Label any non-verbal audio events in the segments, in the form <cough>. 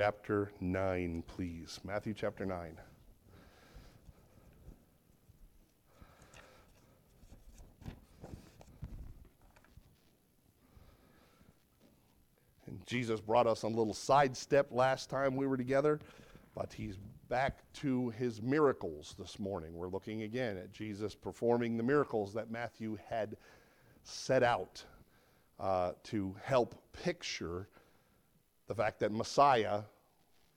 chapter 9, please. Matthew chapter 9. And Jesus brought us on a little sidestep last time we were together, but he's back to his miracles this morning. We're looking again at Jesus performing the miracles that Matthew had set out uh, to help picture the fact that Messiah,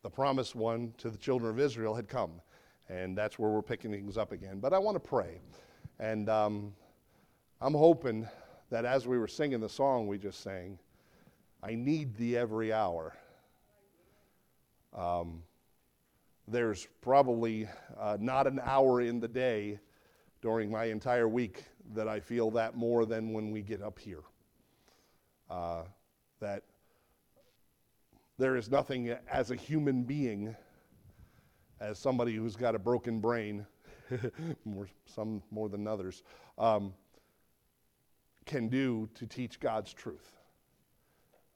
the promised one to the children of Israel, had come. And that's where we're picking things up again. But I want to pray. And um, I'm hoping that as we were singing the song we just sang, I need thee every hour. Um, there's probably uh, not an hour in the day during my entire week that I feel that more than when we get up here. Uh, that there is nothing as a human being, as somebody who's got a broken brain, <laughs> more, some more than others, um, can do to teach God's truth.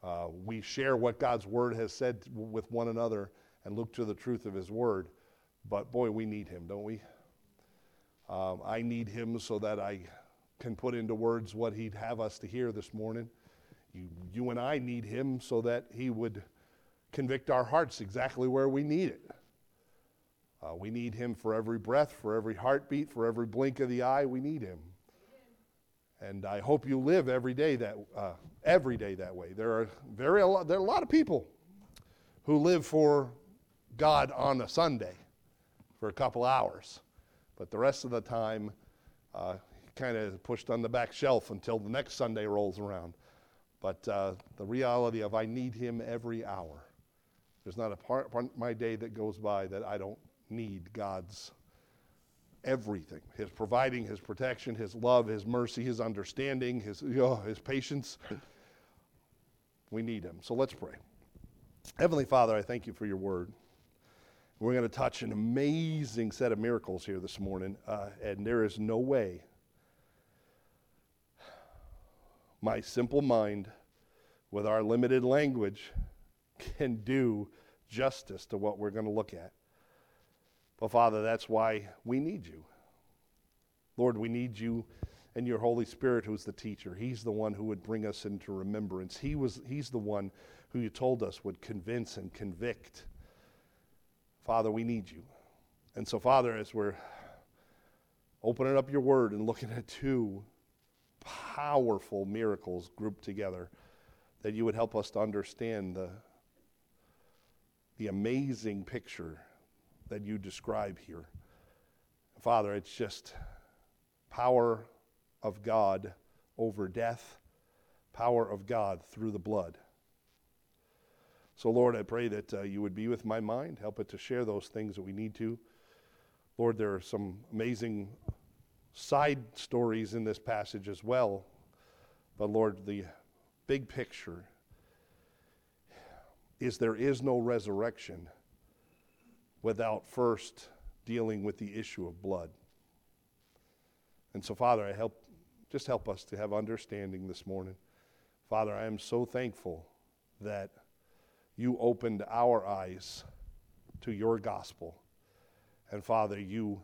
Uh, we share what God's word has said with one another and look to the truth of his word. But boy, we need him, don't we? Um, I need him so that I can put into words what he'd have us to hear this morning. You, you and I need him so that he would convict our hearts exactly where we need it. Uh, we need Him for every breath, for every heartbeat, for every blink of the eye. We need Him. And I hope you live every day that uh, every day that way. There are very a lot, there are a lot of people who live for God on a Sunday for a couple hours, but the rest of the time, uh, kind of pushed on the back shelf until the next Sunday rolls around. But uh, the reality of I need Him every hour. There's not a part of my day that goes by that I don't need God's everything His providing, His protection, His love, His mercy, His understanding, His, his patience. We need Him. So let's pray. Heavenly Father, I thank you for your word. We're going to touch an amazing set of miracles here this morning, uh, and there is no way my simple mind, with our limited language, can do justice to what we're going to look at. But Father, that's why we need you. Lord, we need you and your Holy Spirit, who's the teacher. He's the one who would bring us into remembrance. He was, he's the one who you told us would convince and convict. Father, we need you. And so, Father, as we're opening up your word and looking at two powerful miracles grouped together, that you would help us to understand the the amazing picture that you describe here. Father, it's just power of God over death, power of God through the blood. So, Lord, I pray that uh, you would be with my mind, help it to share those things that we need to. Lord, there are some amazing side stories in this passage as well. But, Lord, the big picture is there is no resurrection without first dealing with the issue of blood. And so, Father, I help just help us to have understanding this morning. Father, I am so thankful that you opened our eyes to your gospel. And Father, you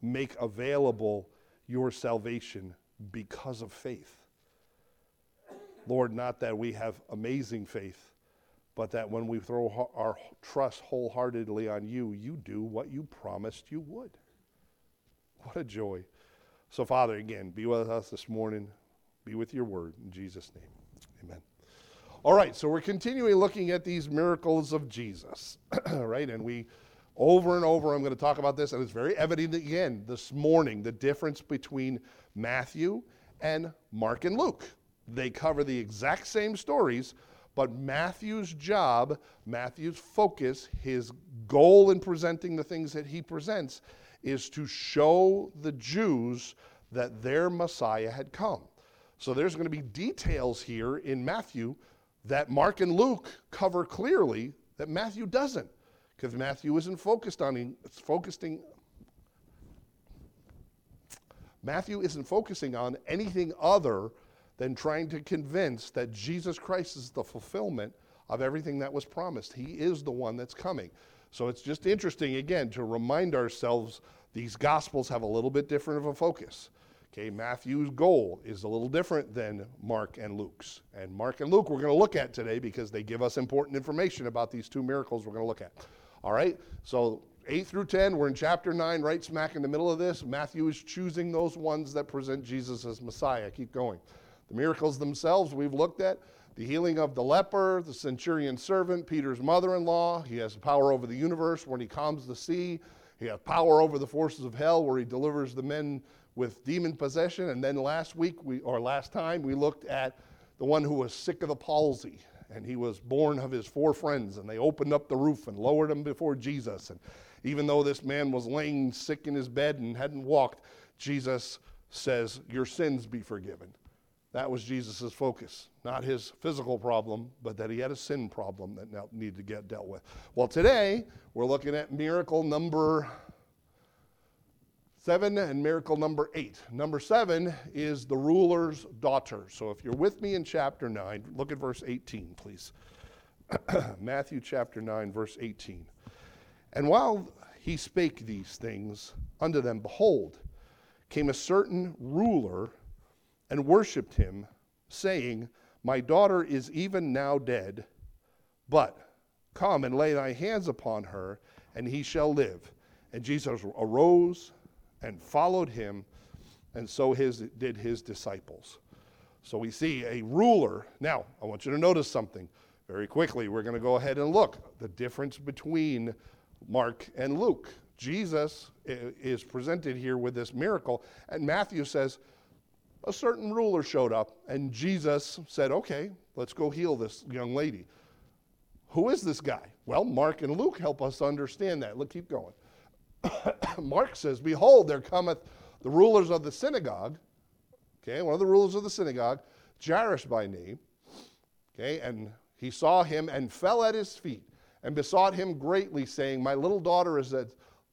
make available your salvation because of faith. Lord, not that we have amazing faith, but that when we throw our trust wholeheartedly on you, you do what you promised you would. What a joy. So, Father, again, be with us this morning. Be with your word. In Jesus' name, amen. All right, so we're continuing looking at these miracles of Jesus, <clears throat> right? And we, over and over, I'm going to talk about this, and it's very evident again this morning the difference between Matthew and Mark and Luke. They cover the exact same stories, but Matthew's job, Matthew's focus, his goal in presenting the things that he presents is to show the Jews that their Messiah had come. So there's going to be details here in Matthew that Mark and Luke cover clearly that Matthew doesn't. Because Matthew isn't focused on it's focusing Matthew isn't focusing on anything other than trying to convince that Jesus Christ is the fulfillment of everything that was promised. He is the one that's coming. So it's just interesting, again, to remind ourselves these gospels have a little bit different of a focus. Okay, Matthew's goal is a little different than Mark and Luke's. And Mark and Luke we're going to look at today because they give us important information about these two miracles we're going to look at. All right, so 8 through 10, we're in chapter 9, right smack in the middle of this. Matthew is choosing those ones that present Jesus as Messiah. Keep going. The miracles themselves we've looked at the healing of the leper, the centurion servant, Peter's mother in law. He has power over the universe when he calms the sea. He has power over the forces of hell where he delivers the men with demon possession. And then last week, we, or last time, we looked at the one who was sick of the palsy. And he was borne of his four friends, and they opened up the roof and lowered him before Jesus. And even though this man was laying sick in his bed and hadn't walked, Jesus says, Your sins be forgiven. That was Jesus' focus, not his physical problem, but that he had a sin problem that now needed to get dealt with. Well, today we're looking at miracle number seven and miracle number eight. Number seven is the ruler's daughter. So if you're with me in chapter 9, look at verse 18, please. <clears throat> Matthew chapter 9, verse 18. And while he spake these things unto them, behold, came a certain ruler and worshiped him, saying, My daughter is even now dead, but come and lay thy hands upon her, and he shall live. And Jesus arose and followed him, and so his, did his disciples. So we see a ruler. Now, I want you to notice something very quickly. We're going to go ahead and look the difference between Mark and Luke. Jesus is presented here with this miracle, and Matthew says, a certain ruler showed up, and Jesus said, Okay, let's go heal this young lady. Who is this guy? Well, Mark and Luke help us understand that. Look, keep going. <coughs> Mark says, Behold, there cometh the rulers of the synagogue, okay, one of the rulers of the synagogue, Jairus by name, okay, and he saw him and fell at his feet and besought him greatly, saying, My little daughter is at,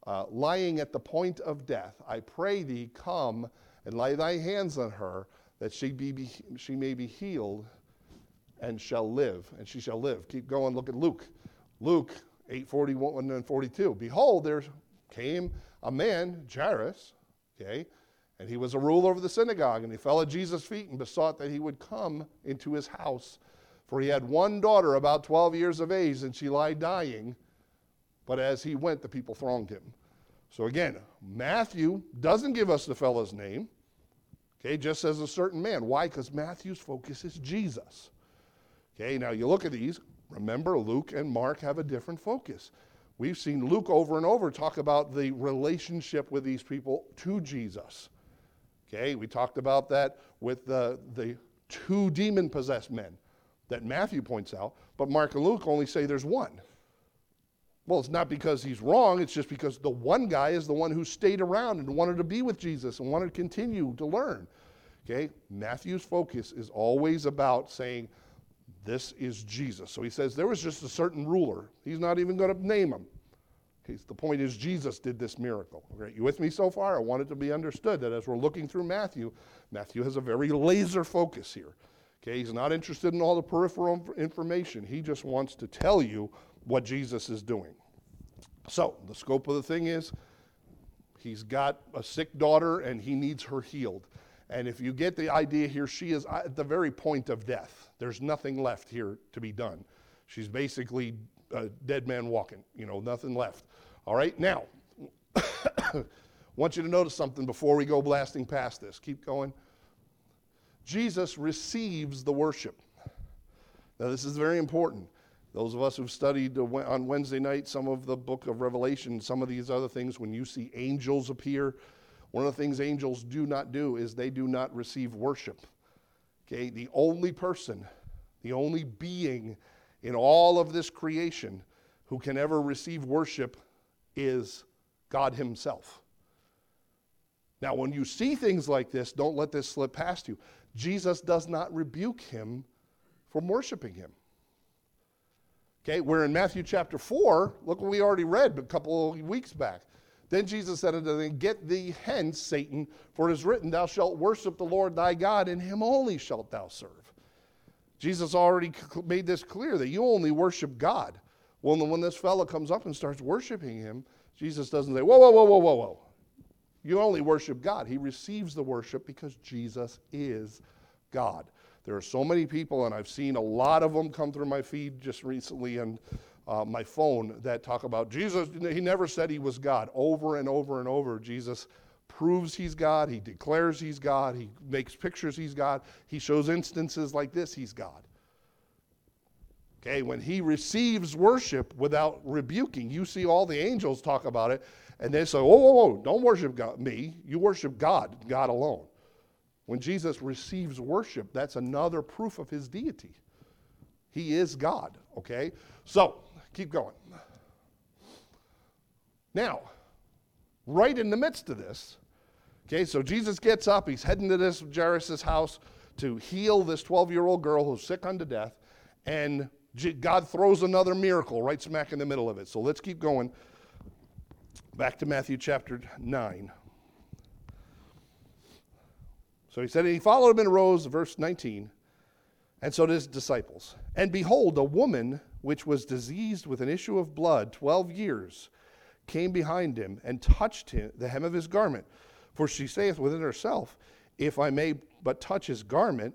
uh, lying at the point of death. I pray thee, come and lay thy hands on her, that she, be, be, she may be healed and shall live, and she shall live. Keep going, look at Luke. Luke 8:41 and 42. Behold, there came a man, Jairus, okay, and he was a ruler of the synagogue, and he fell at Jesus' feet and besought that he would come into his house. For he had one daughter about 12 years of age, and she lay dying. But as he went, the people thronged him. So again, Matthew doesn't give us the fellow's name. Okay, just says a certain man. Why? Because Matthew's focus is Jesus. Okay, now you look at these. Remember, Luke and Mark have a different focus. We've seen Luke over and over talk about the relationship with these people to Jesus. Okay, we talked about that with the, the two demon possessed men that Matthew points out, but Mark and Luke only say there's one. Well, it's not because he's wrong, it's just because the one guy is the one who stayed around and wanted to be with Jesus and wanted to continue to learn. Okay? Matthew's focus is always about saying, This is Jesus. So he says there was just a certain ruler. He's not even going to name him. Okay, the point is, Jesus did this miracle. Okay, you with me so far? I want it to be understood that as we're looking through Matthew, Matthew has a very laser focus here. Okay, he's not interested in all the peripheral information. He just wants to tell you what Jesus is doing. So, the scope of the thing is he's got a sick daughter and he needs her healed. And if you get the idea here, she is at the very point of death. There's nothing left here to be done. She's basically a dead man walking, you know, nothing left. All right, now, <coughs> want you to notice something before we go blasting past this. Keep going. Jesus receives the worship. Now, this is very important. Those of us who've studied uh, on Wednesday night some of the book of Revelation, some of these other things, when you see angels appear, one of the things angels do not do is they do not receive worship. Okay, the only person, the only being in all of this creation who can ever receive worship is God Himself. Now, when you see things like this, don't let this slip past you. Jesus does not rebuke him for worshiping him. Okay, we're in Matthew chapter 4. Look what we already read a couple of weeks back. Then Jesus said unto them, Get thee hence, Satan, for it is written, Thou shalt worship the Lord thy God, and him only shalt thou serve. Jesus already made this clear that you only worship God. Well, when this fellow comes up and starts worshiping him, Jesus doesn't say, Whoa, whoa, whoa, whoa, whoa, whoa. You only worship God. He receives the worship because Jesus is God. There are so many people, and I've seen a lot of them come through my feed just recently and uh, my phone that talk about Jesus. He never said he was God. Over and over and over, Jesus proves he's God. He declares he's God. He makes pictures he's God. He shows instances like this he's God. Okay, when he receives worship without rebuking, you see all the angels talk about it, and they say, whoa, whoa, don't worship God, me. You worship God, God alone. When Jesus receives worship, that's another proof of his deity. He is God, okay? So, keep going. Now, right in the midst of this, okay, so Jesus gets up, he's heading to this Jairus' house to heal this 12 year old girl who's sick unto death, and God throws another miracle right smack in the middle of it. So let's keep going. Back to Matthew chapter 9. So he said, and he followed him and arose, verse 19, and so did his disciples. And behold, a woman which was diseased with an issue of blood 12 years came behind him and touched him, the hem of his garment. For she saith within herself, If I may but touch his garment,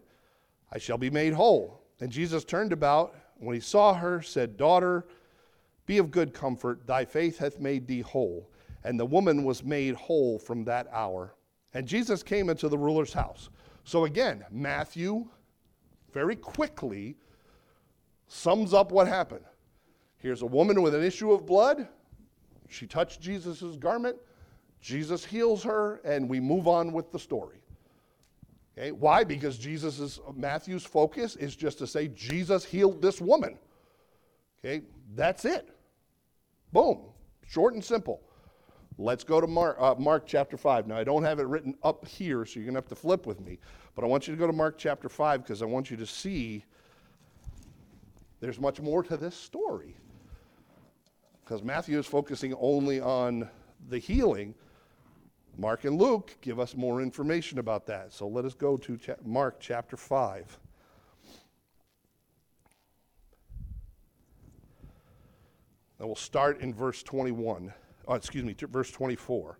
I shall be made whole. And Jesus turned about when he saw her, said, Daughter, be of good comfort, thy faith hath made thee whole. And the woman was made whole from that hour. And Jesus came into the ruler's house. So again, Matthew very quickly sums up what happened. Here's a woman with an issue of blood. She touched Jesus' garment. Jesus heals her, and we move on with the story. Okay, why? Because Jesus' Matthew's focus is just to say Jesus healed this woman. Okay, that's it. Boom, short and simple. Let's go to Mark, uh, Mark chapter 5. Now, I don't have it written up here, so you're going to have to flip with me. But I want you to go to Mark chapter 5 because I want you to see there's much more to this story. Because Matthew is focusing only on the healing, Mark and Luke give us more information about that. So let us go to cha- Mark chapter 5. And we'll start in verse 21. Oh, excuse me, verse 24.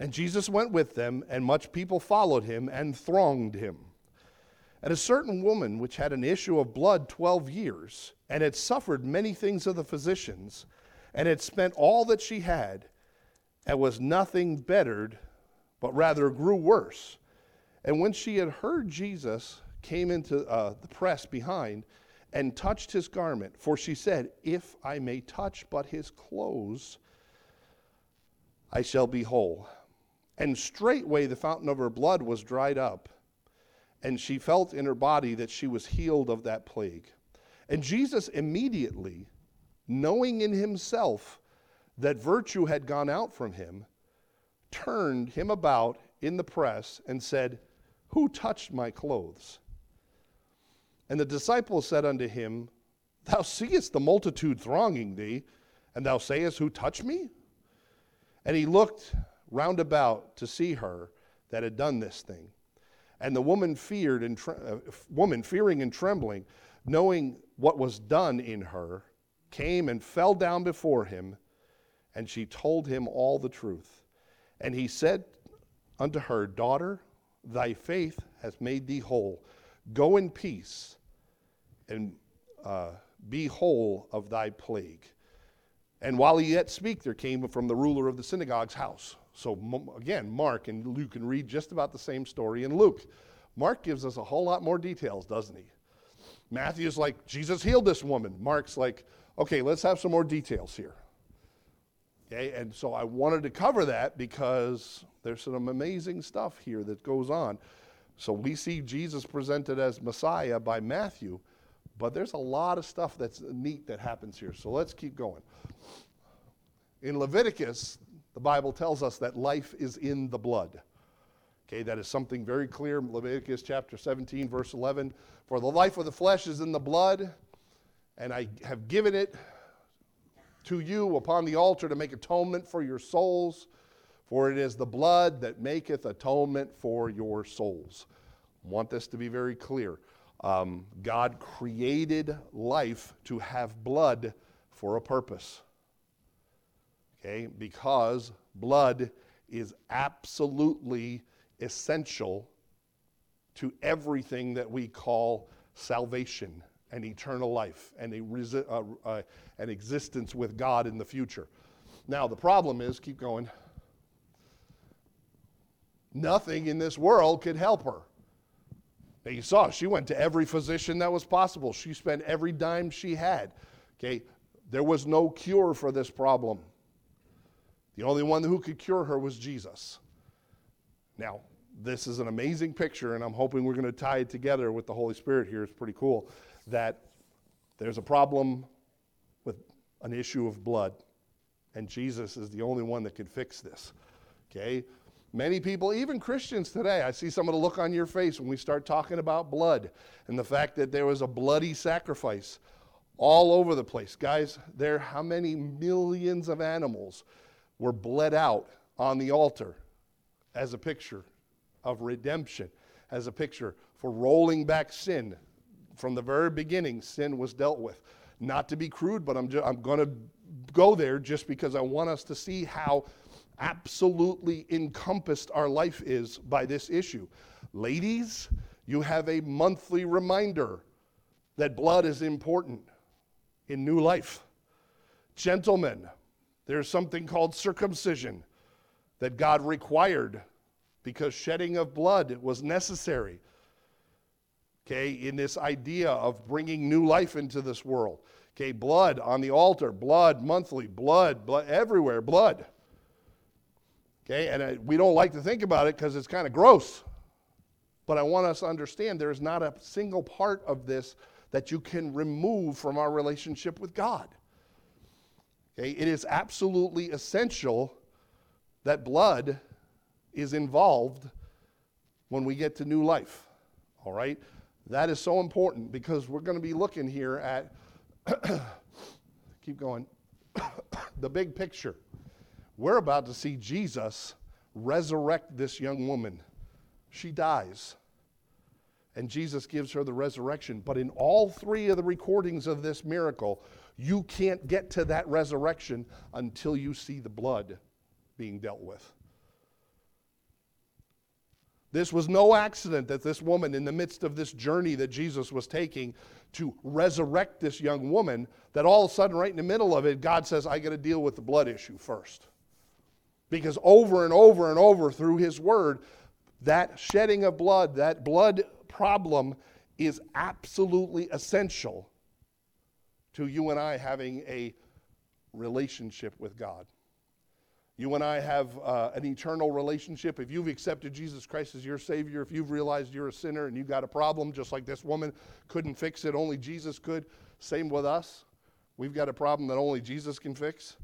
And Jesus went with them, and much people followed him and thronged him. And a certain woman, which had an issue of blood 12 years, and had suffered many things of the physicians, and had spent all that she had and was nothing bettered, but rather grew worse. And when she had heard Jesus came into uh, the press behind and touched his garment, for she said, If I may touch but his clothes, I shall be whole. And straightway the fountain of her blood was dried up, and she felt in her body that she was healed of that plague. And Jesus immediately, knowing in himself that virtue had gone out from him, turned him about in the press and said, Who touched my clothes? And the disciples said unto him, Thou seest the multitude thronging thee, and thou sayest, Who touched me? And he looked round about to see her that had done this thing. And the woman feared and tre- uh, woman fearing and trembling, knowing what was done in her, came and fell down before him, and she told him all the truth. And he said unto her, Daughter, thy faith hath made thee whole. Go in peace and uh, be whole of thy plague. And while he yet speak, there came from the ruler of the synagogue's house. So again, Mark and Luke can read just about the same story in Luke. Mark gives us a whole lot more details, doesn't he? Matthew's like, Jesus healed this woman. Mark's like, okay, let's have some more details here. Okay, and so I wanted to cover that because there's some amazing stuff here that goes on. So we see Jesus presented as Messiah by Matthew, but there's a lot of stuff that's neat that happens here. So let's keep going. In Leviticus, the Bible tells us that life is in the blood. Okay, that is something very clear. Leviticus chapter 17, verse 11. For the life of the flesh is in the blood, and I have given it to you upon the altar to make atonement for your souls. For it is the blood that maketh atonement for your souls. I want this to be very clear. Um, God created life to have blood for a purpose. Okay? Because blood is absolutely essential to everything that we call salvation and eternal life and a resi- uh, uh, an existence with God in the future. Now, the problem is, keep going, nothing in this world could help her. Now, you saw she went to every physician that was possible. She spent every dime she had. Okay, there was no cure for this problem. The only one who could cure her was Jesus. Now, this is an amazing picture, and I'm hoping we're going to tie it together with the Holy Spirit here. It's pretty cool that there's a problem with an issue of blood, and Jesus is the only one that can fix this. Okay? Many people, even Christians today, I see some of the look on your face when we start talking about blood and the fact that there was a bloody sacrifice all over the place. Guys, there how many millions of animals were bled out on the altar as a picture of redemption, as a picture for rolling back sin. From the very beginning, sin was dealt with. Not to be crude, but I'm, I'm going to go there just because I want us to see how absolutely encompassed our life is by this issue. Ladies, you have a monthly reminder that blood is important in new life. Gentlemen, there's something called circumcision that God required because shedding of blood was necessary. Okay, in this idea of bringing new life into this world. Okay, blood on the altar, blood monthly, blood, blood everywhere, blood. Okay, and uh, we don't like to think about it because it's kind of gross. But I want us to understand there is not a single part of this that you can remove from our relationship with God. Okay, it is absolutely essential that blood is involved when we get to new life. All right? That is so important because we're going to be looking here at, <coughs> keep going, <coughs> the big picture. We're about to see Jesus resurrect this young woman. She dies. And Jesus gives her the resurrection. But in all three of the recordings of this miracle, you can't get to that resurrection until you see the blood being dealt with. This was no accident that this woman, in the midst of this journey that Jesus was taking to resurrect this young woman, that all of a sudden, right in the middle of it, God says, I got to deal with the blood issue first. Because over and over and over through His Word, that shedding of blood, that blood problem is absolutely essential to you and I having a relationship with God. You and I have uh, an eternal relationship. If you've accepted Jesus Christ as your Savior, if you've realized you're a sinner and you've got a problem, just like this woman couldn't fix it, only Jesus could, same with us. We've got a problem that only Jesus can fix.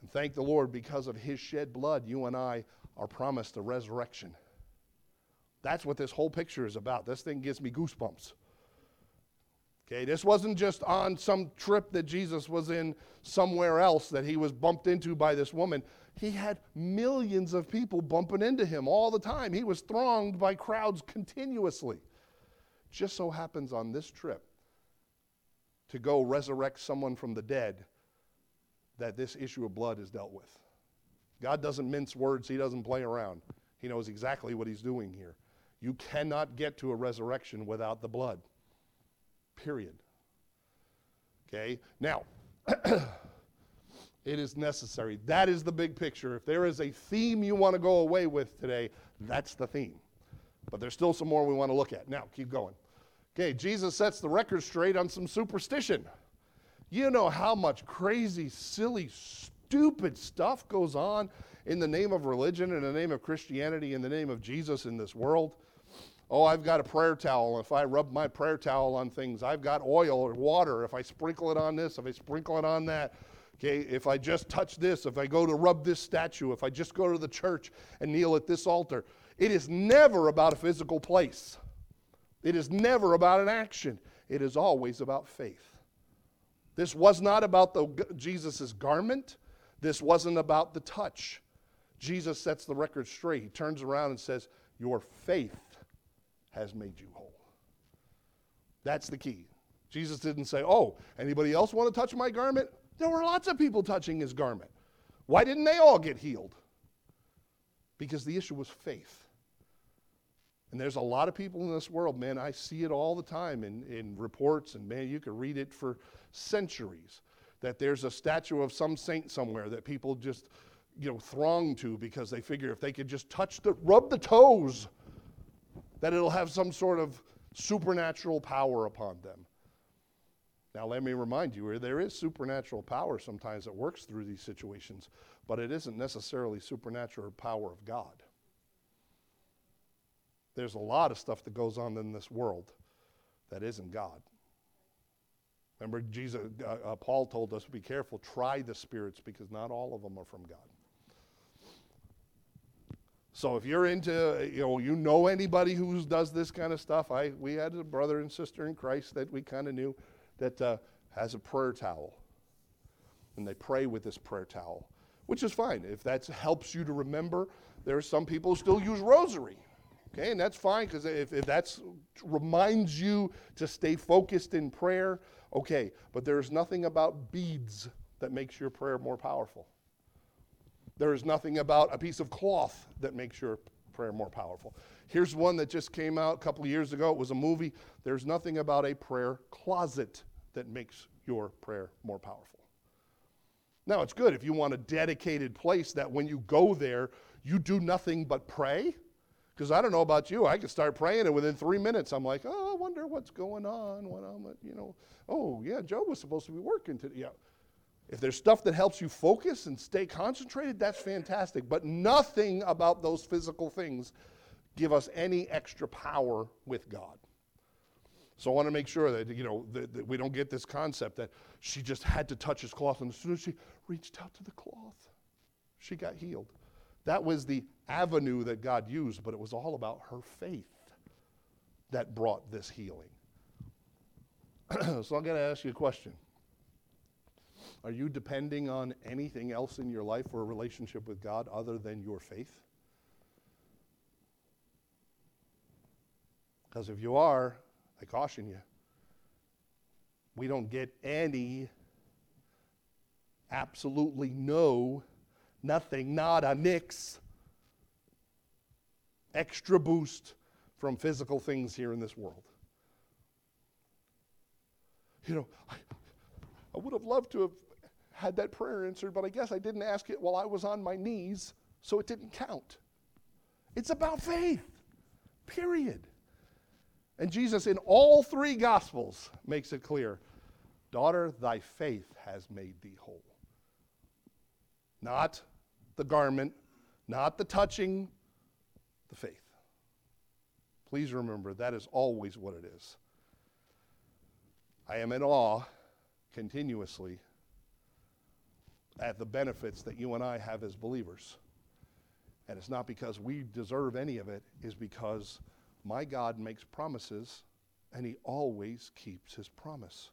And thank the Lord, because of His shed blood, you and I are promised a resurrection. That's what this whole picture is about. This thing gives me goosebumps. Okay, this wasn't just on some trip that Jesus was in somewhere else that he was bumped into by this woman. He had millions of people bumping into him all the time. He was thronged by crowds continuously. Just so happens on this trip to go resurrect someone from the dead that this issue of blood is dealt with. God doesn't mince words, He doesn't play around. He knows exactly what He's doing here. You cannot get to a resurrection without the blood. Period. Okay? Now, <clears throat> it is necessary. That is the big picture. If there is a theme you want to go away with today, that's the theme. But there's still some more we want to look at. Now, keep going. Okay, Jesus sets the record straight on some superstition. You know how much crazy, silly, stupid stuff goes on in the name of religion, in the name of Christianity, in the name of Jesus in this world. Oh, I've got a prayer towel. If I rub my prayer towel on things, I've got oil or water. If I sprinkle it on this, if I sprinkle it on that, okay, if I just touch this, if I go to rub this statue, if I just go to the church and kneel at this altar, it is never about a physical place. It is never about an action. It is always about faith. This was not about the Jesus' garment. This wasn't about the touch. Jesus sets the record straight. He turns around and says, Your faith has made you whole. That's the key. Jesus didn't say, Oh, anybody else want to touch my garment? There were lots of people touching his garment. Why didn't they all get healed? Because the issue was faith. And there's a lot of people in this world, man, I see it all the time in, in reports, and man, you can read it for centuries that there's a statue of some saint somewhere that people just, you know, throng to because they figure if they could just touch the, rub the toes, that it'll have some sort of supernatural power upon them. Now, let me remind you, there is supernatural power sometimes that works through these situations, but it isn't necessarily supernatural power of God. There's a lot of stuff that goes on in this world that isn't God. Remember, Jesus, uh, uh, Paul told us, be careful, try the spirits because not all of them are from God. So if you're into, you know, you know anybody who does this kind of stuff, I, we had a brother and sister in Christ that we kind of knew that uh, has a prayer towel. And they pray with this prayer towel, which is fine. If that helps you to remember, there are some people who still use rosary. Okay, and that's fine because if, if that reminds you to stay focused in prayer, okay. But there's nothing about beads that makes your prayer more powerful. There is nothing about a piece of cloth that makes your prayer more powerful. Here's one that just came out a couple of years ago. It was a movie. There's nothing about a prayer closet that makes your prayer more powerful. Now, it's good if you want a dedicated place that when you go there, you do nothing but pray because I don't know about you, I can start praying, and within three minutes, I'm like, oh, I wonder what's going on. When I'm, you know, oh yeah, Joe was supposed to be working today. Yeah. If there's stuff that helps you focus and stay concentrated, that's fantastic. But nothing about those physical things give us any extra power with God. So I want to make sure that you know that, that we don't get this concept that she just had to touch his cloth, and as soon as she reached out to the cloth, she got healed. That was the avenue that God used, but it was all about her faith that brought this healing. <clears throat> so I'm going to ask you a question. Are you depending on anything else in your life or a relationship with God other than your faith? Because if you are, I caution you, we don't get any, absolutely no nothing, nada, nix, extra boost from physical things here in this world. You know, I, I would have loved to have had that prayer answered, but I guess I didn't ask it while I was on my knees, so it didn't count. It's about faith, period. And Jesus, in all three Gospels, makes it clear Daughter, thy faith has made thee whole. Not the garment, not the touching, the faith. Please remember that is always what it is. I am in awe continuously at the benefits that you and I have as believers. And it's not because we deserve any of it, is because my God makes promises and he always keeps his promise.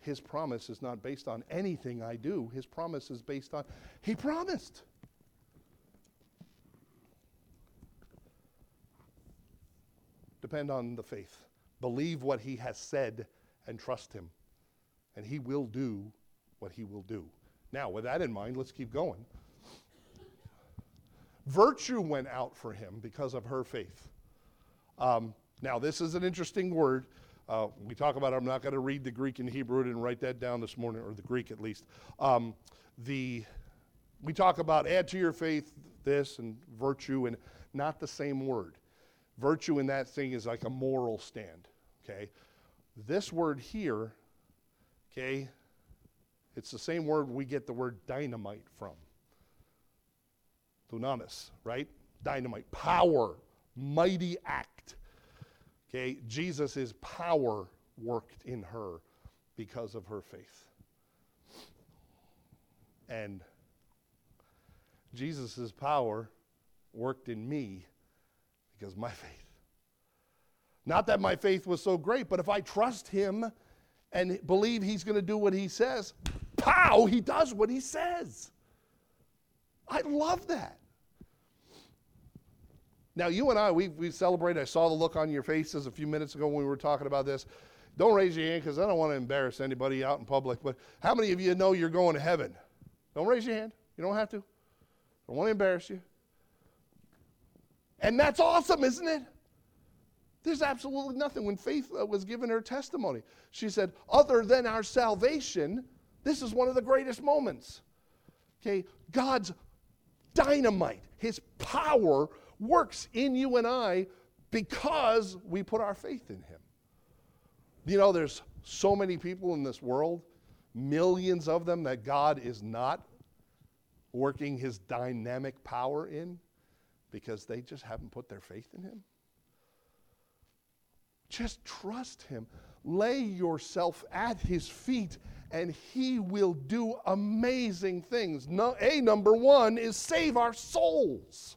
His promise is not based on anything I do. His promise is based on, He promised. Depend on the faith. Believe what He has said and trust Him. And He will do what He will do. Now, with that in mind, let's keep going. Virtue went out for him because of her faith. Um, now, this is an interesting word. Uh, we talk about it. I'm not going to read the Greek and Hebrew and write that down this morning, or the Greek at least. Um, the we talk about add to your faith this and virtue, and not the same word. Virtue in that thing is like a moral stand. Okay, this word here, okay, it's the same word we get the word dynamite from. Dunamis, right? Dynamite, power, mighty act. Okay, Jesus' power worked in her because of her faith. And Jesus' power worked in me because my faith. Not that my faith was so great, but if I trust him and believe he's going to do what he says, pow, he does what he says. I love that. Now, you and I, we, we celebrate. I saw the look on your faces a few minutes ago when we were talking about this. Don't raise your hand because I don't want to embarrass anybody out in public. But how many of you know you're going to heaven? Don't raise your hand. You don't have to. I don't want to embarrass you. And that's awesome, isn't it? There's absolutely nothing. When Faith uh, was given her testimony, she said, other than our salvation, this is one of the greatest moments. Okay, God's dynamite, His power works in you and I because we put our faith in Him. You know, there's so many people in this world, millions of them, that God is not working His dynamic power in because they just haven't put their faith in Him. Just trust Him. Lay yourself at His feet, and He will do amazing things. No, a number one is save our souls.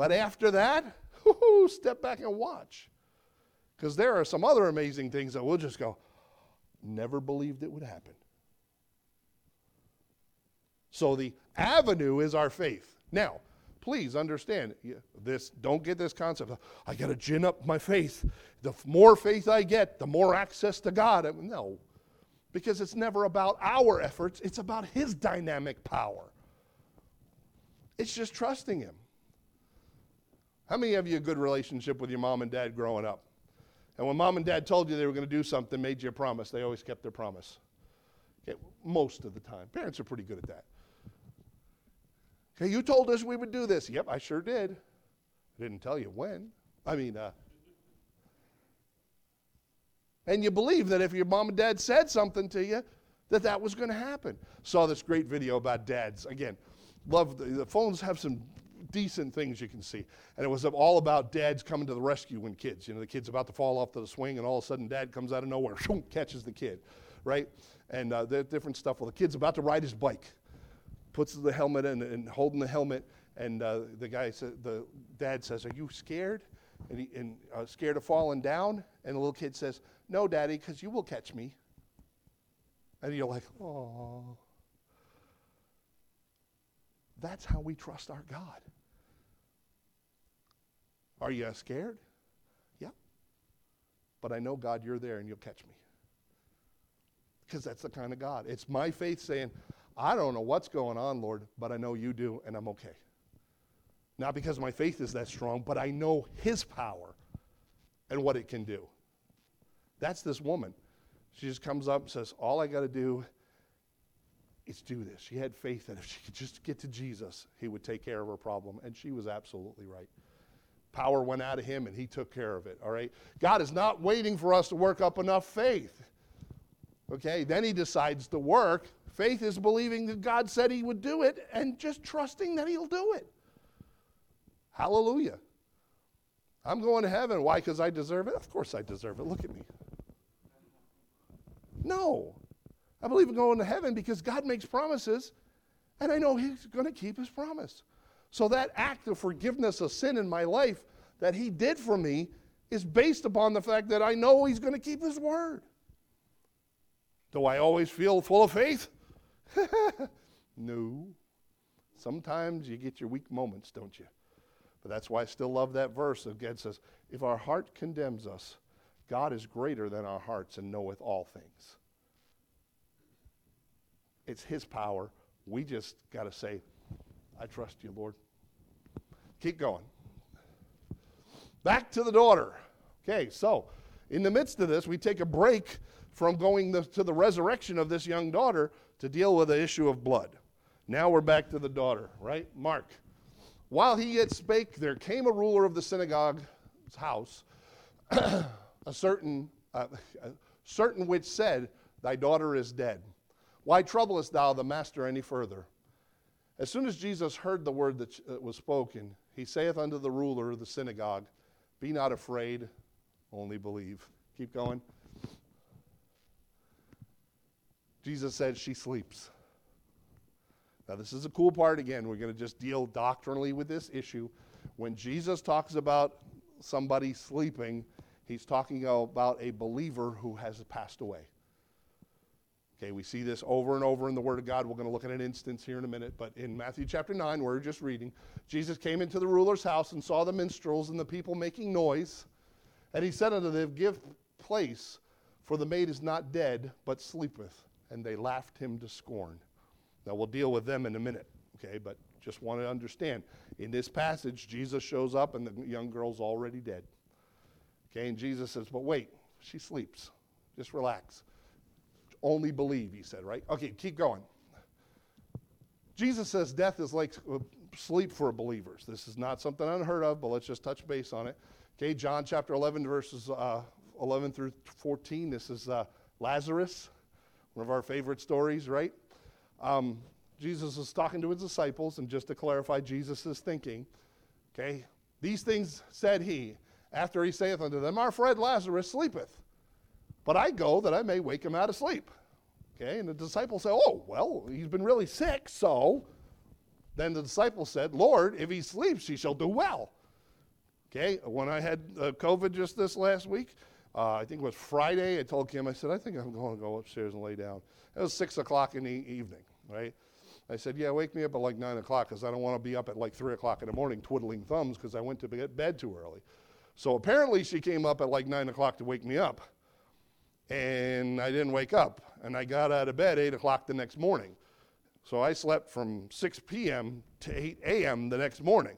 But after that, <laughs> step back and watch. Because there are some other amazing things that we'll just go, never believed it would happen. So the avenue is our faith. Now, please understand this. Don't get this concept. I got to gin up my faith. The more faith I get, the more access to God. No, because it's never about our efforts. It's about His dynamic power. It's just trusting Him. How many of you a good relationship with your mom and dad growing up? And when mom and dad told you they were going to do something, made you a promise, they always kept their promise. Okay, most of the time. Parents are pretty good at that. Okay, you told us we would do this. Yep, I sure did. I didn't tell you when. I mean, uh, and you believe that if your mom and dad said something to you, that that was going to happen. Saw this great video about dads. Again, love the, the phones have some decent things you can see. And it was all about dads coming to the rescue when kids, you know, the kid's about to fall off the swing, and all of a sudden dad comes out of nowhere, <laughs> catches the kid, right? And uh, different stuff. Well, the kid's about to ride his bike, puts the helmet in and holding the helmet, and uh, the guy said, the dad says, "Are you scared?" And, he, and uh, scared of falling down. And the little kid says, "No, daddy, because you will catch me." And you're like, "Oh." That's how we trust our God. Are you scared? Yeah. But I know, God, you're there and you'll catch me. Because that's the kind of God. It's my faith saying, I don't know what's going on, Lord, but I know you do and I'm okay. Not because my faith is that strong, but I know his power and what it can do. That's this woman. She just comes up and says, All I got to do is do this. She had faith that <laughs> if she could just get to Jesus, he would take care of her problem. And she was absolutely right. Power went out of him and he took care of it, all right? God is not waiting for us to work up enough faith. Okay, then he decides to work. Faith is believing that God said he would do it and just trusting that he'll do it. Hallelujah. I'm going to heaven. Why? Because I deserve it? Of course I deserve it. Look at me. No. I believe in going to heaven because God makes promises and I know he's going to keep his promise. So that act of forgiveness of sin in my life that he did for me is based upon the fact that I know he's going to keep his word. Do I always feel full of faith? <laughs> no. Sometimes you get your weak moments, don't you? But that's why I still love that verse. Again, says, If our heart condemns us, God is greater than our hearts and knoweth all things. It's His power. We just got to say, I trust you, Lord. Keep going. Back to the daughter. Okay, so in the midst of this, we take a break from going the, to the resurrection of this young daughter to deal with the issue of blood. Now we're back to the daughter, right? Mark. While he yet spake, there came a ruler of the synagogue's house, <clears throat> a certain, uh, <laughs> a certain which said, Thy daughter is dead. Why troublest thou the master any further? As soon as Jesus heard the word that uh, was spoken, he saith unto the ruler of the synagogue, Be not afraid, only believe. Keep going. Jesus said, She sleeps. Now, this is a cool part again. We're going to just deal doctrinally with this issue. When Jesus talks about somebody sleeping, he's talking about a believer who has passed away. Okay, we see this over and over in the Word of God. We're going to look at an instance here in a minute, but in Matthew chapter 9, we're just reading, Jesus came into the ruler's house and saw the minstrels and the people making noise. And he said unto them, Give place, for the maid is not dead, but sleepeth. And they laughed him to scorn. Now, we'll deal with them in a minute, okay, but just want to understand. In this passage, Jesus shows up and the young girl's already dead. Okay, and Jesus says, But wait, she sleeps. Just relax only believe, he said, right? Okay, keep going. Jesus says death is like sleep for believers. This is not something unheard of, but let's just touch base on it. Okay, John chapter 11, verses uh, 11 through 14. This is uh, Lazarus, one of our favorite stories, right? Um, Jesus is talking to his disciples, and just to clarify Jesus' thinking, okay, these things said he, after he saith unto them, Our friend Lazarus sleepeth. But I go that I may wake him out of sleep. Okay, and the disciples say, Oh, well, he's been really sick, so. Then the disciples said, Lord, if he sleeps, he shall do well. Okay, when I had uh, COVID just this last week, uh, I think it was Friday, I told Kim, I said, I think I'm going to go upstairs and lay down. It was 6 o'clock in the evening, right? I said, Yeah, wake me up at like 9 o'clock because I don't want to be up at like 3 o'clock in the morning twiddling thumbs because I went to bed too early. So apparently she came up at like 9 o'clock to wake me up and I didn't wake up. And I got out of bed 8 o'clock the next morning. So I slept from 6 p.m. to 8 a.m. the next morning.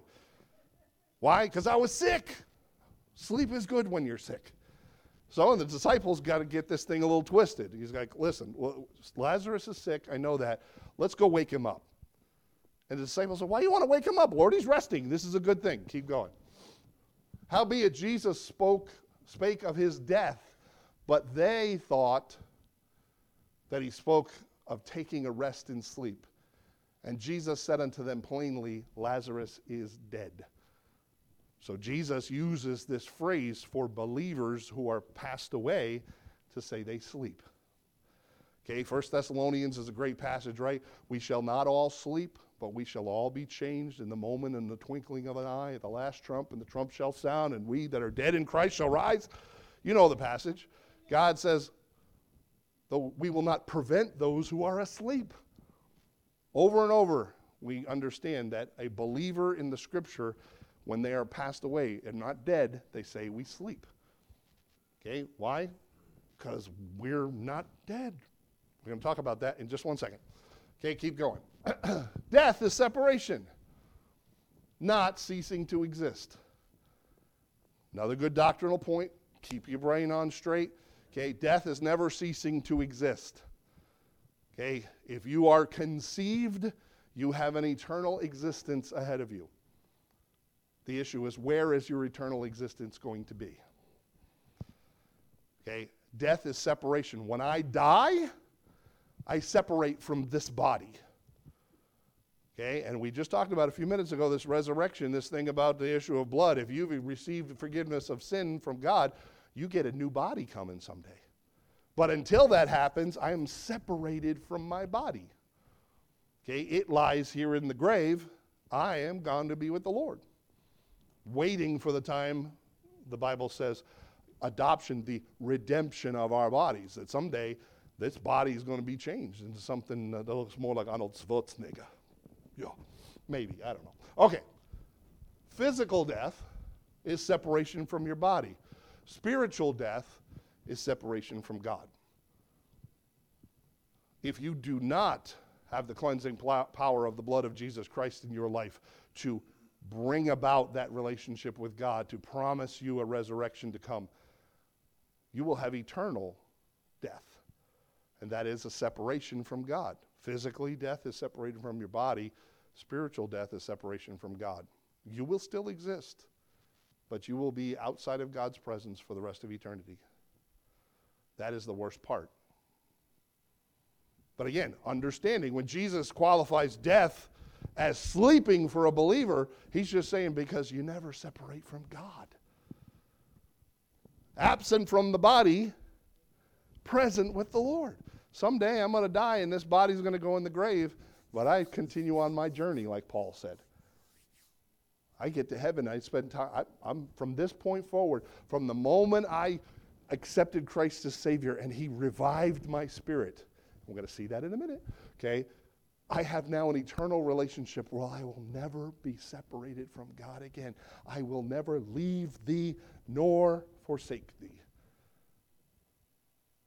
Why? Because I was sick. Sleep is good when you're sick. So the disciples got to get this thing a little twisted. He's like, listen, Lazarus is sick. I know that. Let's go wake him up. And the disciples said, why do you want to wake him up, Lord? He's resting. This is a good thing. Keep going. Howbeit Jesus spoke, spake of his death but they thought that he spoke of taking a rest in sleep. And Jesus said unto them plainly, Lazarus is dead. So Jesus uses this phrase for believers who are passed away to say they sleep. Okay, First Thessalonians is a great passage, right? We shall not all sleep, but we shall all be changed in the moment in the twinkling of an eye at the last trump, and the trump shall sound, and we that are dead in Christ shall rise. You know the passage. God says, though we will not prevent those who are asleep. Over and over, we understand that a believer in the scripture, when they are passed away and not dead, they say, We sleep. Okay, why? Because we're not dead. We're going to talk about that in just one second. Okay, keep going. <clears throat> Death is separation, not ceasing to exist. Another good doctrinal point. Keep your brain on straight. Okay, death is never ceasing to exist. Okay, if you are conceived, you have an eternal existence ahead of you. The issue is where is your eternal existence going to be? Okay, death is separation. When I die, I separate from this body. Okay, and we just talked about a few minutes ago this resurrection, this thing about the issue of blood. If you've received forgiveness of sin from God, you get a new body coming someday. But until that happens, I am separated from my body. Okay, it lies here in the grave. I am gone to be with the Lord. Waiting for the time, the Bible says, adoption, the redemption of our bodies. That someday this body is going to be changed into something that looks more like Arnold Schwarzenegger. Yeah, maybe, I don't know. Okay. Physical death is separation from your body. Spiritual death is separation from God. If you do not have the cleansing power of the blood of Jesus Christ in your life to bring about that relationship with God, to promise you a resurrection to come, you will have eternal death. And that is a separation from God. Physically, death is separated from your body. Spiritual death is separation from God. You will still exist but you will be outside of God's presence for the rest of eternity. That is the worst part. But again, understanding when Jesus qualifies death as sleeping for a believer, he's just saying because you never separate from God. Absent from the body, present with the Lord. Someday I'm going to die and this body's going to go in the grave, but I continue on my journey, like Paul said. I get to heaven, I spend time, I, am from this point forward, from the moment I accepted Christ as Savior and He revived my spirit I'm going to see that in a minute. Okay? I have now an eternal relationship where I will never be separated from God again. I will never leave thee nor forsake thee.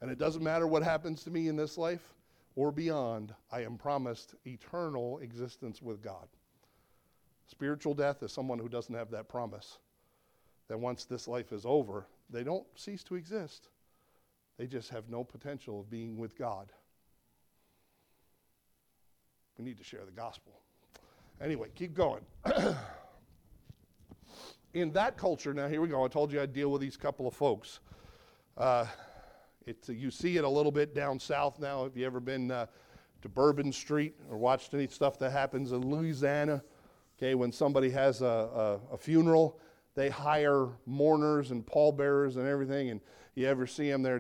And it doesn't matter what happens to me in this life or beyond, I am promised eternal existence with God. Spiritual death is someone who doesn't have that promise. That once this life is over, they don't cease to exist. They just have no potential of being with God. We need to share the gospel. Anyway, keep going. <clears throat> In that culture, now here we go. I told you I'd deal with these couple of folks. Uh, it's, you see it a little bit down south now. Have you ever been uh, to Bourbon Street or watched any stuff that happens in Louisiana? Okay, when somebody has a, a, a funeral, they hire mourners and pallbearers and everything, and you ever see them there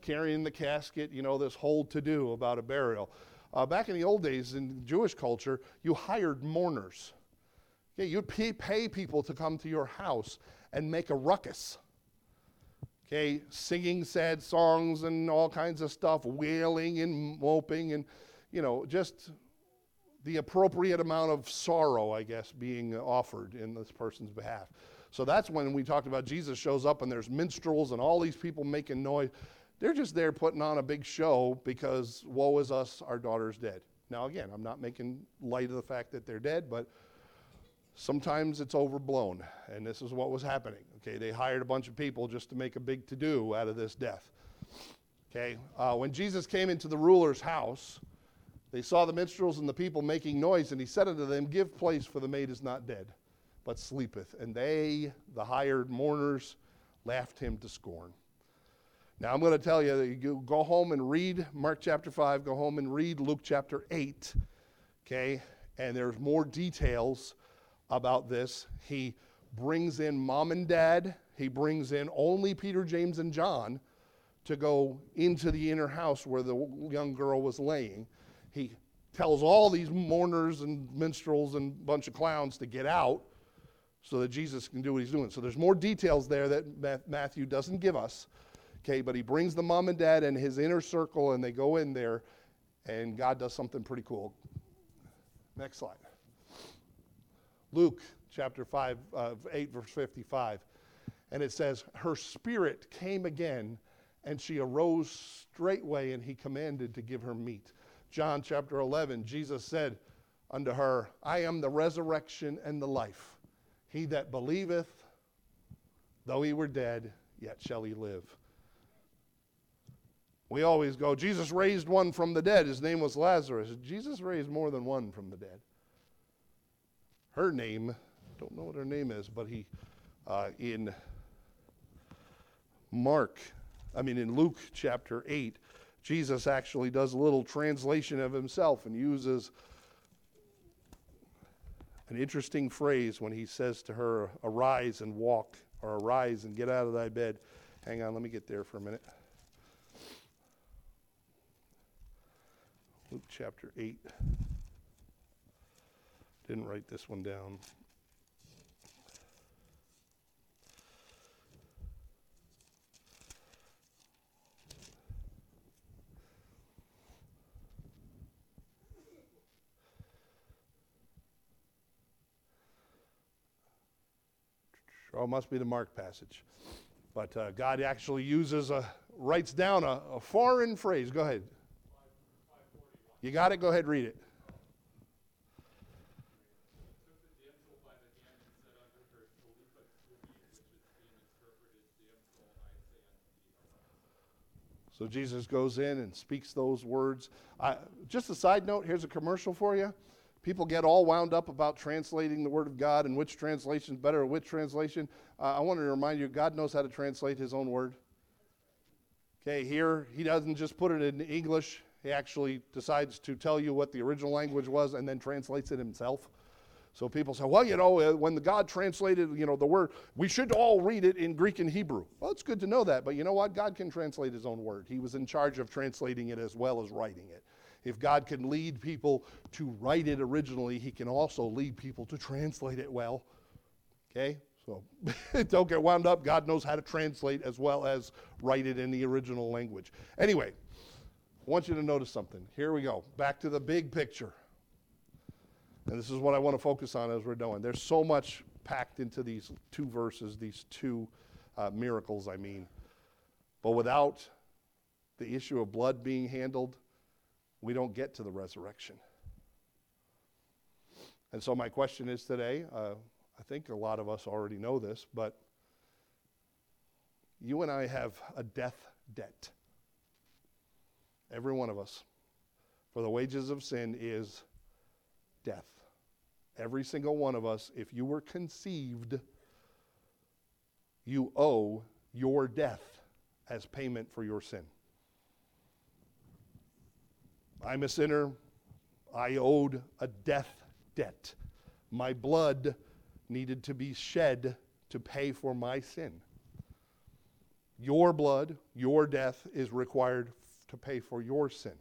carrying the casket, you know, this whole to do about a burial. Uh, back in the old days in Jewish culture, you hired mourners. Okay, you'd pay, pay people to come to your house and make a ruckus. Okay, singing sad songs and all kinds of stuff, wailing and moping, and, you know, just the appropriate amount of sorrow, I guess, being offered in this person's behalf. So that's when we talked about Jesus shows up and there's minstrels and all these people making noise. They're just there putting on a big show because woe is us, our daughter's dead. Now, again, I'm not making light of the fact that they're dead, but sometimes it's overblown. And this is what was happening. Okay, they hired a bunch of people just to make a big to do out of this death. Okay, uh, when Jesus came into the ruler's house, they saw the minstrels and the people making noise, and he said unto them, Give place, for the maid is not dead, but sleepeth. And they, the hired mourners, laughed him to scorn. Now I'm going to tell you, you go home and read Mark chapter 5, go home and read Luke chapter 8, okay? And there's more details about this. He brings in mom and dad, he brings in only Peter, James, and John to go into the inner house where the young girl was laying he tells all these mourners and minstrels and bunch of clowns to get out so that Jesus can do what he's doing. So there's more details there that Matthew doesn't give us. Okay, but he brings the mom and dad and his inner circle and they go in there and God does something pretty cool. Next slide. Luke chapter 5, uh, 8, verse 55. And it says, Her spirit came again, and she arose straightway, and he commanded to give her meat. John chapter 11, Jesus said unto her, I am the resurrection and the life. He that believeth, though he were dead, yet shall he live. We always go, Jesus raised one from the dead. His name was Lazarus. Jesus raised more than one from the dead. Her name, don't know what her name is, but he, uh, in Mark, I mean, in Luke chapter 8, Jesus actually does a little translation of himself and uses an interesting phrase when he says to her, Arise and walk, or arise and get out of thy bed. Hang on, let me get there for a minute. Luke chapter 8. Didn't write this one down. Oh, it must be the Mark passage. But uh, God actually uses a, writes down a, a foreign phrase. Go ahead. You got it? Go ahead, read it. So Jesus goes in and speaks those words. I, just a side note here's a commercial for you. People get all wound up about translating the Word of God and which translation is better or which translation. Uh, I want to remind you, God knows how to translate His own Word. Okay, here He doesn't just put it in English, He actually decides to tell you what the original language was and then translates it Himself. So people say, well, you know, uh, when the God translated, you know, the word, we should all read it in Greek and Hebrew. Well, it's good to know that, but you know what? God can translate his own word. He was in charge of translating it as well as writing it. If God can lead people to write it originally, He can also lead people to translate it well. Okay? So <laughs> don't get wound up. God knows how to translate as well as write it in the original language. Anyway, I want you to notice something. Here we go. Back to the big picture. And this is what I want to focus on as we're doing. There's so much packed into these two verses, these two uh, miracles, I mean. But without the issue of blood being handled, we don't get to the resurrection. And so, my question is today uh, I think a lot of us already know this, but you and I have a death debt. Every one of us. For the wages of sin is death. Every single one of us, if you were conceived, you owe your death as payment for your sin. I'm a sinner. I owed a death debt. My blood needed to be shed to pay for my sin. Your blood, your death is required to pay for your sin.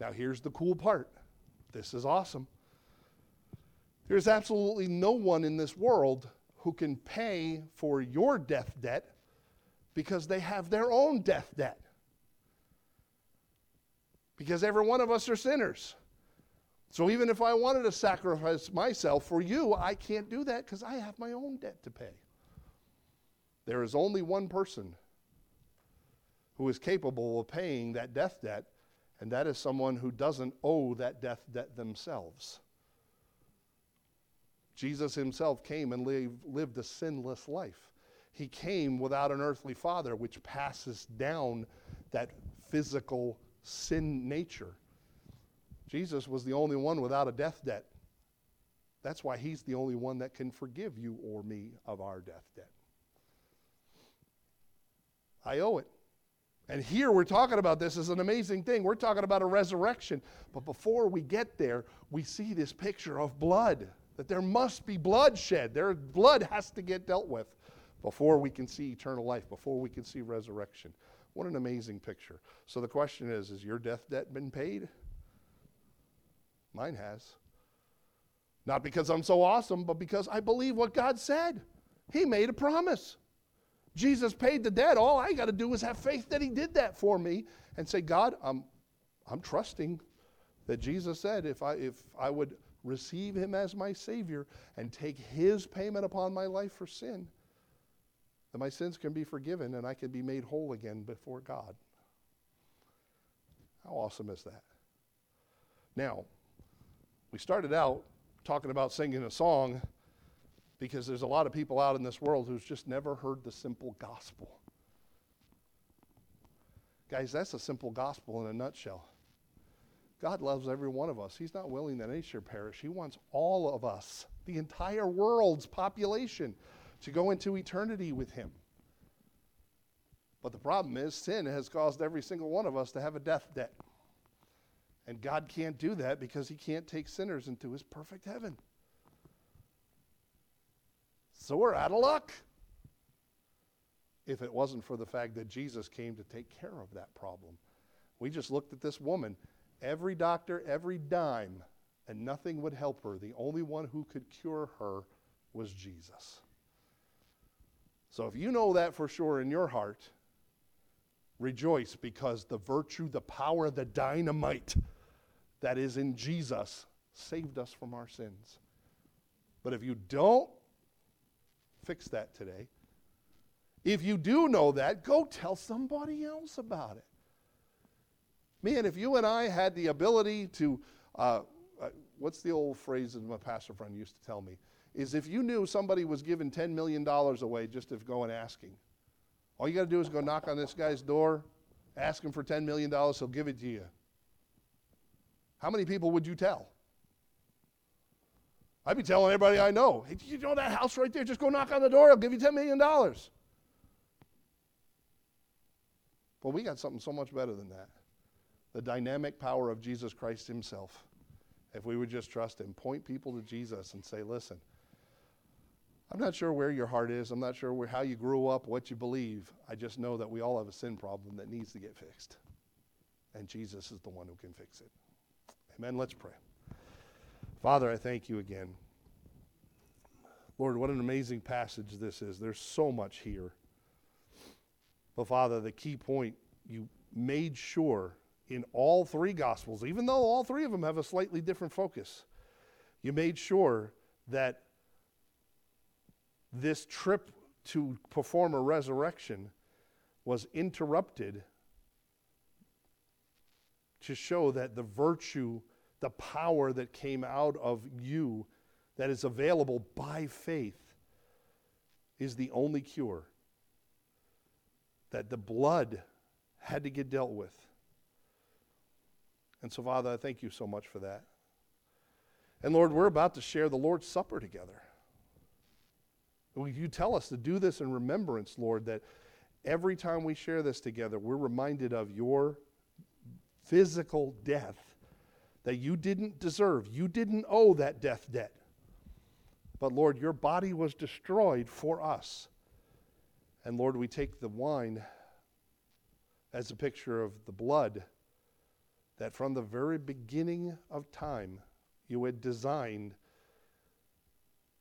Now, here's the cool part this is awesome. There's absolutely no one in this world who can pay for your death debt because they have their own death debt. Because every one of us are sinners. So even if I wanted to sacrifice myself for you, I can't do that because I have my own debt to pay. There is only one person who is capable of paying that death debt, and that is someone who doesn't owe that death debt themselves. Jesus himself came and lived a sinless life. He came without an earthly father, which passes down that physical sin nature. Jesus was the only one without a death debt. That's why he's the only one that can forgive you or me of our death debt. I owe it. And here we're talking about this as an amazing thing. We're talking about a resurrection. But before we get there, we see this picture of blood, that there must be bloodshed. There, blood has to get dealt with before we can see eternal life, before we can see resurrection. What an amazing picture. So the question is Has your death debt been paid? Mine has. Not because I'm so awesome, but because I believe what God said. He made a promise. Jesus paid the debt. All I got to do is have faith that He did that for me and say, God, I'm, I'm trusting that Jesus said if I, if I would receive Him as my Savior and take His payment upon my life for sin, that my sins can be forgiven and I can be made whole again before God. How awesome is that? Now, we started out talking about singing a song because there's a lot of people out in this world who's just never heard the simple gospel. Guys, that's a simple gospel in a nutshell. God loves every one of us. He's not willing that any should perish. He wants all of us, the entire world's population, to go into eternity with Him. But the problem is, sin has caused every single one of us to have a death debt. And God can't do that because He can't take sinners into His perfect heaven. So we're out of luck. If it wasn't for the fact that Jesus came to take care of that problem. We just looked at this woman. Every doctor, every dime, and nothing would help her. The only one who could cure her was Jesus. So if you know that for sure in your heart, rejoice because the virtue, the power, the dynamite that is in Jesus saved us from our sins. But if you don't fix that today, if you do know that, go tell somebody else about it. Man, if you and I had the ability to, uh, uh, what's the old phrase that my pastor friend used to tell me? Is if you knew somebody was giving $10 million away just to go and asking, all you got to do is go knock on this guy's door, ask him for $10 million, he'll give it to you. How many people would you tell? I'd be telling everybody I know, hey, you know that house right there? Just go knock on the door, I'll give you $10 million. Well, we got something so much better than that. The dynamic power of Jesus Christ Himself. If we would just trust Him, point people to Jesus and say, listen, I'm not sure where your heart is. I'm not sure where, how you grew up, what you believe. I just know that we all have a sin problem that needs to get fixed. And Jesus is the one who can fix it. Amen. Let's pray. Father, I thank you again Lord, what an amazing passage this is. There's so much here. But Father, the key point, you made sure in all three Gospels, even though all three of them have a slightly different focus, you made sure that this trip to perform a resurrection was interrupted to show that the virtue, the power that came out of you, that is available by faith, is the only cure. That the blood had to get dealt with. And so, Father, I thank you so much for that. And Lord, we're about to share the Lord's Supper together. You tell us to do this in remembrance, Lord, that every time we share this together, we're reminded of your physical death that you didn't deserve. You didn't owe that death debt. But Lord, your body was destroyed for us. And Lord, we take the wine as a picture of the blood that from the very beginning of time you had designed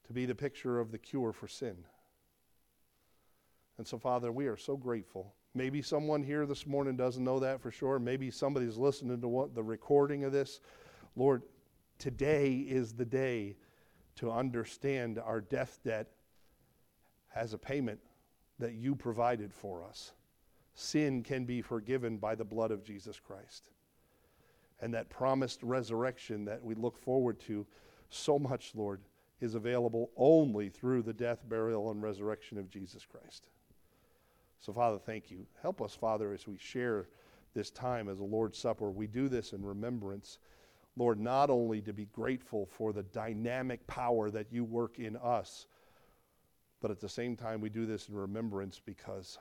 to be the picture of the cure for sin. And so, Father, we are so grateful. Maybe someone here this morning doesn't know that for sure. Maybe somebody's listening to what, the recording of this. Lord, today is the day to understand our death debt as a payment that you provided for us. Sin can be forgiven by the blood of Jesus Christ. And that promised resurrection that we look forward to so much, Lord, is available only through the death, burial, and resurrection of Jesus Christ. So, Father, thank you. Help us, Father, as we share this time as a Lord's Supper. We do this in remembrance, Lord, not only to be grateful for the dynamic power that you work in us, but at the same time, we do this in remembrance because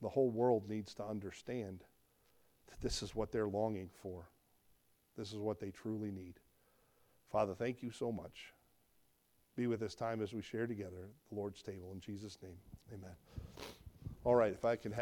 the whole world needs to understand that this is what they're longing for. This is what they truly need. Father, thank you so much. Be with us time as we share together the Lord's table. In Jesus' name, amen. All right, if I can have.